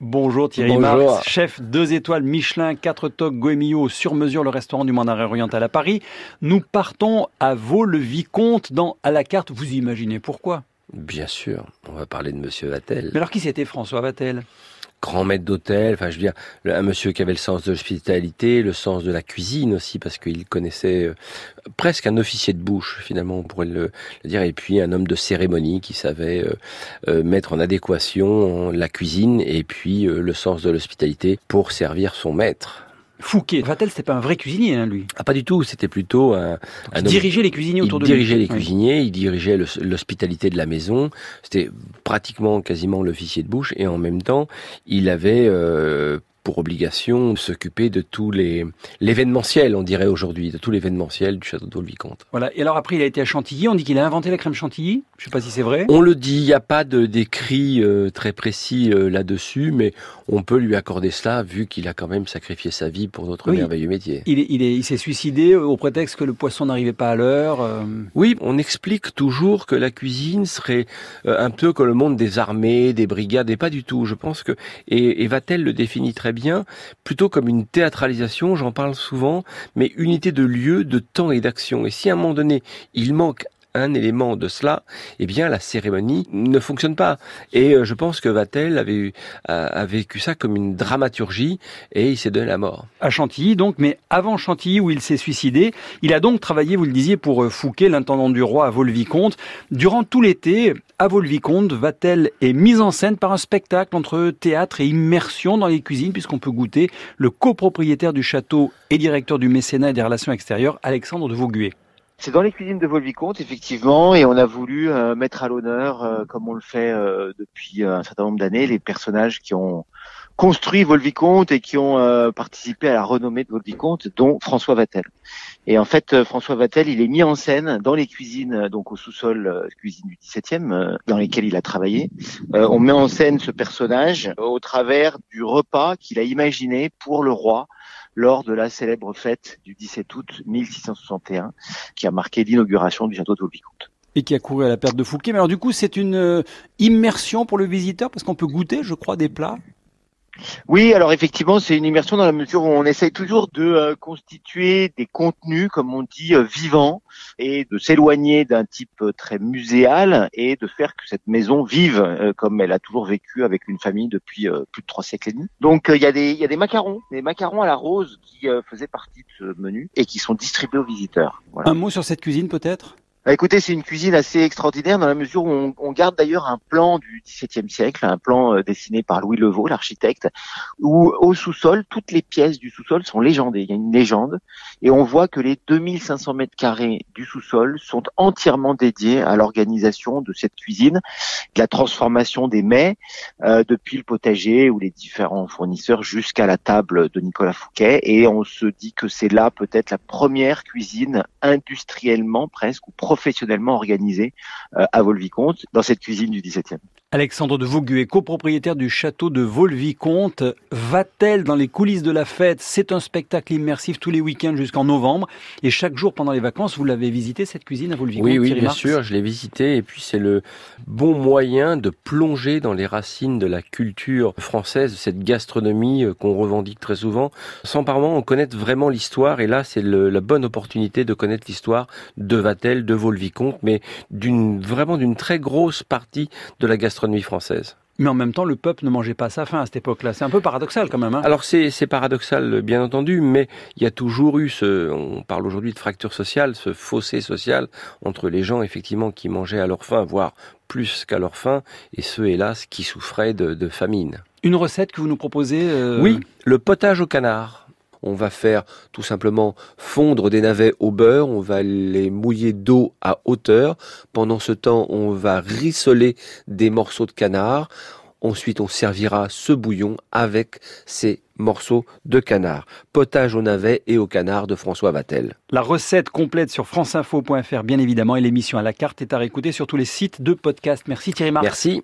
Bonjour Thierry Bonjour. Marx, chef 2 étoiles Michelin, 4 tocs Goemio sur mesure, le restaurant du Mandarin Oriental à Paris. Nous partons à Vaux-le-Vicomte dans À la carte. Vous imaginez pourquoi? Bien sûr, on va parler de Monsieur Vatel. Mais alors qui c'était François Vatel? Grand maître d'hôtel, enfin je veux dire, un monsieur qui avait le sens de l'hospitalité, le sens de la cuisine aussi, parce qu'il connaissait euh, presque un officier de bouche, finalement, on pourrait le, le dire, et puis un homme de cérémonie qui savait euh, euh, mettre en adéquation la cuisine et puis le sens de l'hospitalité pour servir son maître. Fouquet. Vatel, c'était pas un vrai cuisinier, hein, lui. Ah pas du tout, c'était plutôt un, Donc, un il dirigeait les cuisiniers autour il de dirigeait lui. les Oui. cuisiniers, il dirigeait l'hospitalité de la maison. C'était pratiquement quasiment l'officier de bouche et en même temps, il avait euh, pour obligation de s'occuper de tous les l'événementiel, on dirait aujourd'hui, de tout l'événementiel du château de Vaux-le-Vicomte. Voilà. Et alors après, il a été à Chantilly. On dit qu'il a inventé la crème Chantilly. Je sais pas si c'est vrai. On le dit, il n'y a pas de d'écrit euh, très précis euh, là-dessus, mais on peut lui accorder cela vu qu'il a quand même sacrifié sa vie pour notre Oui. merveilleux métier. Il est- il est- il s'est suicidé au prétexte que le poisson n'arrivait pas à l'heure. euh, Oui, on explique toujours que la cuisine serait euh, un peu comme le monde des armées, des brigades, et pas du tout. Je pense que et, et Vatel le définit très bien, plutôt comme une théâtralisation. J'en parle souvent, mais unité de lieu, de temps et d'action. Et si à un moment donné il manque un élément de cela, eh bien la cérémonie ne fonctionne pas. Et euh, je pense que Vatel avait, a vécu ça comme une dramaturgie et il s'est donné la mort. à Chantilly, donc, mais avant Chantilly où il s'est suicidé, il a donc travaillé, vous le disiez, pour euh, Fouquet, l'intendant du roi à Vaux-le-Vicomte. Durant tout l'été, à Vaux-le-Vicomte, Vatel est mise en scène par un spectacle entre théâtre et immersion dans les cuisines, puisqu'on peut goûter le copropriétaire du château et directeur du mécénat et des relations extérieures, Alexandre de Vauguet. C'est dans les cuisines de Vaux-le-Vicomte, effectivement, et on a voulu euh, mettre à l'honneur, euh, comme on le fait euh, depuis euh, un certain nombre d'années, les personnages qui ont construit Vaux-le-Vicomte et qui ont euh, participé à la renommée de Vaux-le-Vicomte, dont François Vatel. Et en fait, euh, François Vatel, il est mis en scène dans les cuisines, donc au sous-sol cuisine du 17e, euh, dans lesquelles il a travaillé. On met en scène ce personnage au travers du repas qu'il a imaginé pour le roi lors de la célèbre fête du 17 août 1661 qui a marqué l'inauguration du château de Vaux-le-Vicomte. Et qui a couru à la perte de Fouquet. Mais alors du coup, c'est une euh, immersion pour le visiteur, parce qu'on peut goûter, je crois, des plats? Oui, alors effectivement, c'est une immersion dans la mesure où on essaye toujours de euh, constituer des contenus, comme on dit, euh, vivants, et de s'éloigner d'un type euh, très muséal et de faire que cette maison vive euh, comme elle a toujours vécu avec une famille depuis euh, plus de trois siècles et demi. Donc euh, il y a des y a des macarons, des macarons à la rose qui faisaient partie de ce menu et qui sont distribués aux visiteurs. Voilà. Un mot sur cette cuisine, peut-être? Bah, écoutez, c'est une cuisine assez extraordinaire dans la mesure où on, on garde d'ailleurs un plan du XVIIe siècle, un plan euh, dessiné par Louis Levaux, l'architecte, où au sous-sol, toutes les pièces du sous-sol sont légendées. Il y a une légende et on voit que les 2500 mètres carrés du sous-sol sont entièrement dédiés à l'organisation de cette cuisine, de la transformation des mets, euh, depuis le potager ou les différents fournisseurs jusqu'à la table de Nicolas Fouquet. Et on se dit que c'est là peut-être la première cuisine industriellement presque ou professionnellement organisée euh, à Vaux-le-Vicomte dans cette cuisine du 17e. Alexandre de Vauguet, copropriétaire du château de Vaux-le-Vicomte, va-t-elle dans les coulisses de la fête? C'est un spectacle immersif tous les week-ends jusqu'en novembre. Et chaque jour pendant les vacances, vous l'avez visité cette cuisine à Vaux-le-Vicomte Oui, oui, Thierry bien Marx sûr, je l'ai visité et puis c'est le bon moyen de plonger dans les racines de la culture française, de cette gastronomie euh, qu'on revendique très souvent, sans par moments en connaître vraiment l'histoire. Et là, c'est la bonne opportunité de connaître l'histoire de Vatel, de Vaux-le-Vicomte, mais d'une vraiment d'une très grosse partie de la gastronomie française. Mais en même temps, le peuple ne mangeait pas à sa faim à cette époque-là. C'est un peu paradoxal quand même. Hein Alors c'est c'est paradoxal bien entendu, mais il y a toujours eu ce, on parle aujourd'hui de fracture sociale, ce fossé social entre les gens effectivement qui mangeaient à leur faim, voire plus qu'à leur faim, et ceux hélas qui souffraient de, de famine. Une recette que vous nous proposez euh, Oui, le potage au canard. On va faire tout simplement fondre des navets au beurre, on va les mouiller d'eau à hauteur. Pendant ce temps, on va rissoler des morceaux de canard. Ensuite, on servira ce bouillon avec ces morceaux de canard. Potage au navet et au canard de François Vatel. La recette complète sur franceinfo.fr bien évidemment et l'émission à la carte est à réécouter sur tous les sites de podcast. Merci Thierry Marx. Merci.